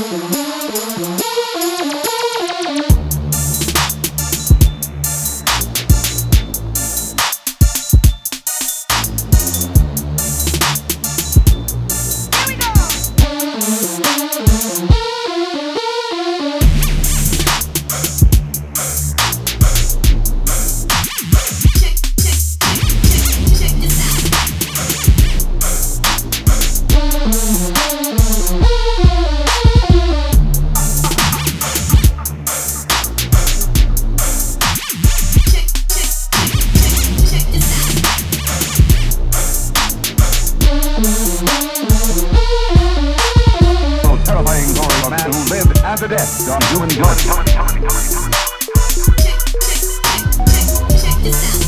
terrifying I'm on doing good. Check, check, check, check this out.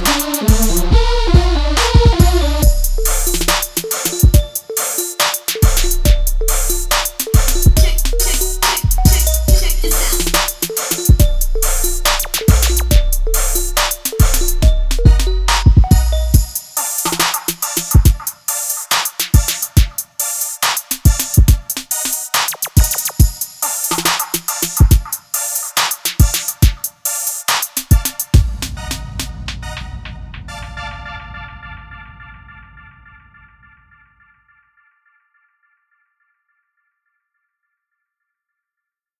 Ooh.